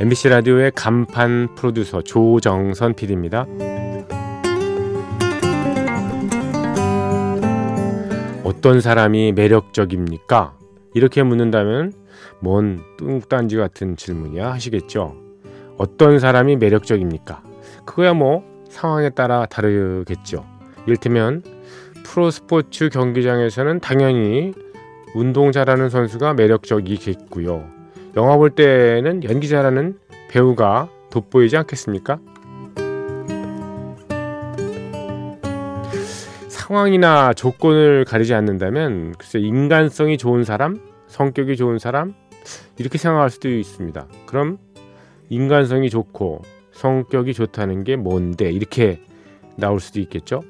MBC 라디오의 간판 프로듀서 조정선 PD입니다. 어떤 사람이 매력적입니까? 이렇게 묻는다면 뭔 뚱딴지 같은 질문이야 하시겠죠. 어떤 사람이 매력적입니까? 그거야 뭐 상황에 따라 다르겠죠. 이를테면 프로스포츠 경기장에서는 당연히 운동 잘하는 선수가 매력적이겠고요. 영화 볼 때는 연기 잘하는 배우가 돋보이지 않겠습니까? 상황이나 조건을 가리지 않는다면 글쎄 인간성이 좋은 사람, 성격이 좋은 사람 이렇게 생각할 수도 있습니다. 그럼 인간성이 좋고 성격이 좋다는 게 뭔데 이렇게 나올 수도 있겠죠.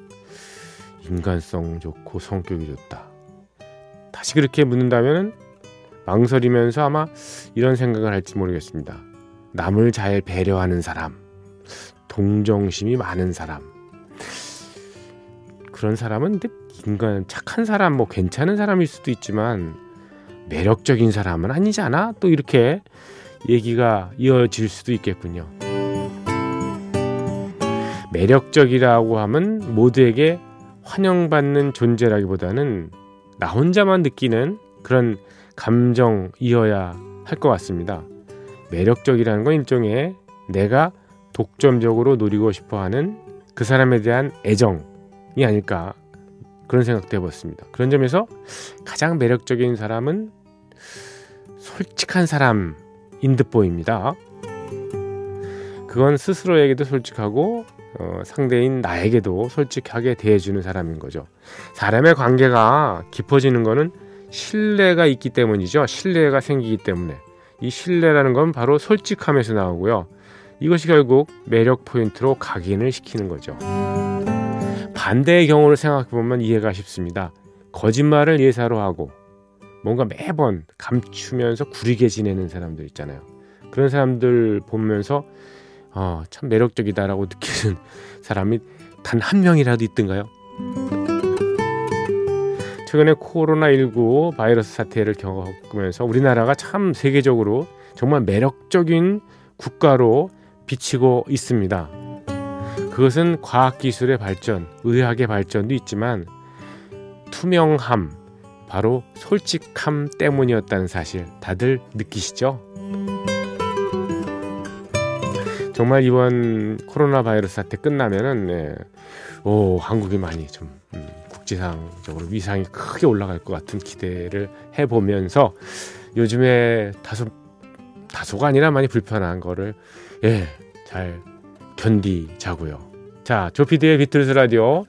인간성 좋고 성격이 좋다. 다시 그렇게 묻는다면 망설이면서 아마 이런 생각을 할지 모르겠습니다. 남을 잘 배려하는 사람, 동정심이 많은 사람. 그런 사람은 인간 착한 사람, 뭐 괜찮은 사람일 수도 있지만 매력적인 사람은 아니잖아. 또 이렇게 얘기가 이어질 수도 있겠군요. 매력적이라고 하면 모두에게 환영받는 존재라기보다는 나 혼자만 느끼는 그런 감정이어야 할 것 같습니다. 매력적이라는 건 일종의 내가 독점적으로 노리고 싶어 하는 그 사람에 대한 애정이 아닐까 그런 생각도 해봤습니다. 그런 점에서 가장 매력적인 사람은 솔직한 사람인 듯 보입니다. 그건 스스로에게도 솔직하고 어, 상대인 나에게도 솔직하게 대해주는 사람인 거죠. 사람의 관계가 깊어지는 거는 신뢰가 있기 때문이죠. 신뢰가 생기기 때문에. 이 신뢰라는 건 바로 솔직함에서 나오고요. 이것이 결국 매력 포인트로 각인을 시키는 거죠. 반대의 경우를 생각해 보면 이해가 쉽습니다. 거짓말을 예사로 하고 뭔가 매번 감추면서 구리게 지내는 사람들 있잖아요. 그런 사람들 보면서 어, 참 매력적이다라고 느끼는 사람이 단 한 명이라도 있던가요? 최근에 코로나19 바이러스 사태를 겪으면서 우리나라가 참 세계적으로 정말 매력적인 국가로 비치고 있습니다. 그것은 과학기술의 발전, 의학의 발전도 있지만 투명함, 바로 솔직함 때문이었다는 사실 다들 느끼시죠? 정말 이번 코로나 바이러스 사태 끝나면은 네, 오 한국이 많이 좀 음, 국제상적으로 위상이 크게 올라갈 것 같은 기대를 해보면서 요즘에 다소 다소가 아니라 많이 불편한 거를 예 잘 견디자고요. 자 조피디의 비틀스 라디오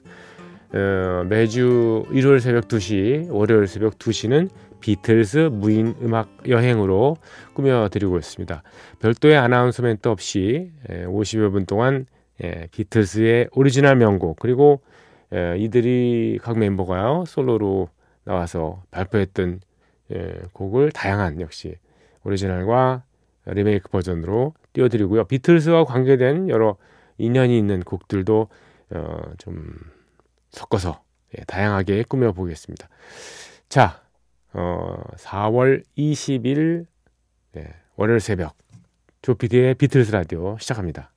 어, 매주 일요일 새벽 2시, 월요일 새벽 2시는 비틀스 무인 음악 여행으로 꾸며드리고 있습니다. 별도의 아나운서 멘트 없이 50여 분 동안 예, 비틀스의 오리지널 명곡 그리고 예, 이들이 각 멤버가요 솔로로 나와서 발표했던 예, 곡을 다양한 역시 오리지널과 리메이크 버전으로 띄워드리고요. 비틀스와 관계된 여러 인연이 있는 곡들도 어, 좀 섞어서 예, 다양하게 꾸며 보겠습니다. 자, 어, 4월 20일 예, 월요일 새벽 조피디의 비틀스 라디오 시작합니다.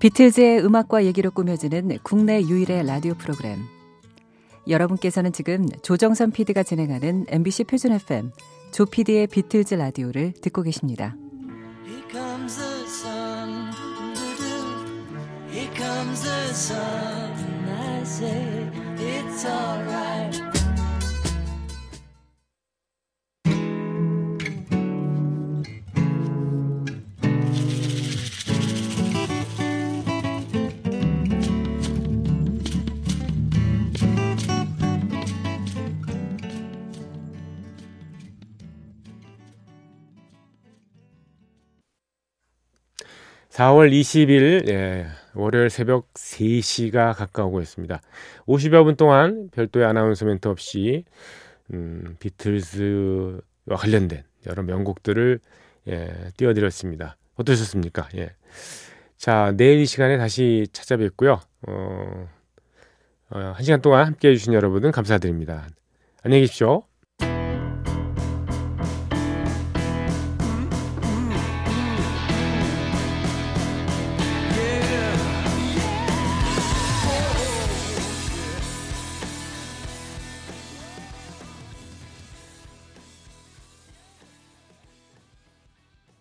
비틀즈의 음악과 얘기로 꾸며지는 국내 유일의 라디오 프로그램. 여러분께서는 지금 조정선 PD가 진행하는 MBC 표준 FM 조피디의 비틀즈 라디오를 듣고 계십니다. Here comes the sun. sun. I say it's alright. 사월 20일 예, 월요일 새벽 3시가 가까우고 있습니다. 50여 분 동안 별도의 아나운서 멘트 없이 음, 비틀즈와 관련된 여러 명곡들을 예, 띄워드렸습니다. 어떠셨습니까? 예. 자, 내일 이 시간에 다시 찾아뵙고요. 어, 어, 한 시간 동안 함께 해 주신 여러분은 감사드립니다. 안녕히 계십시오.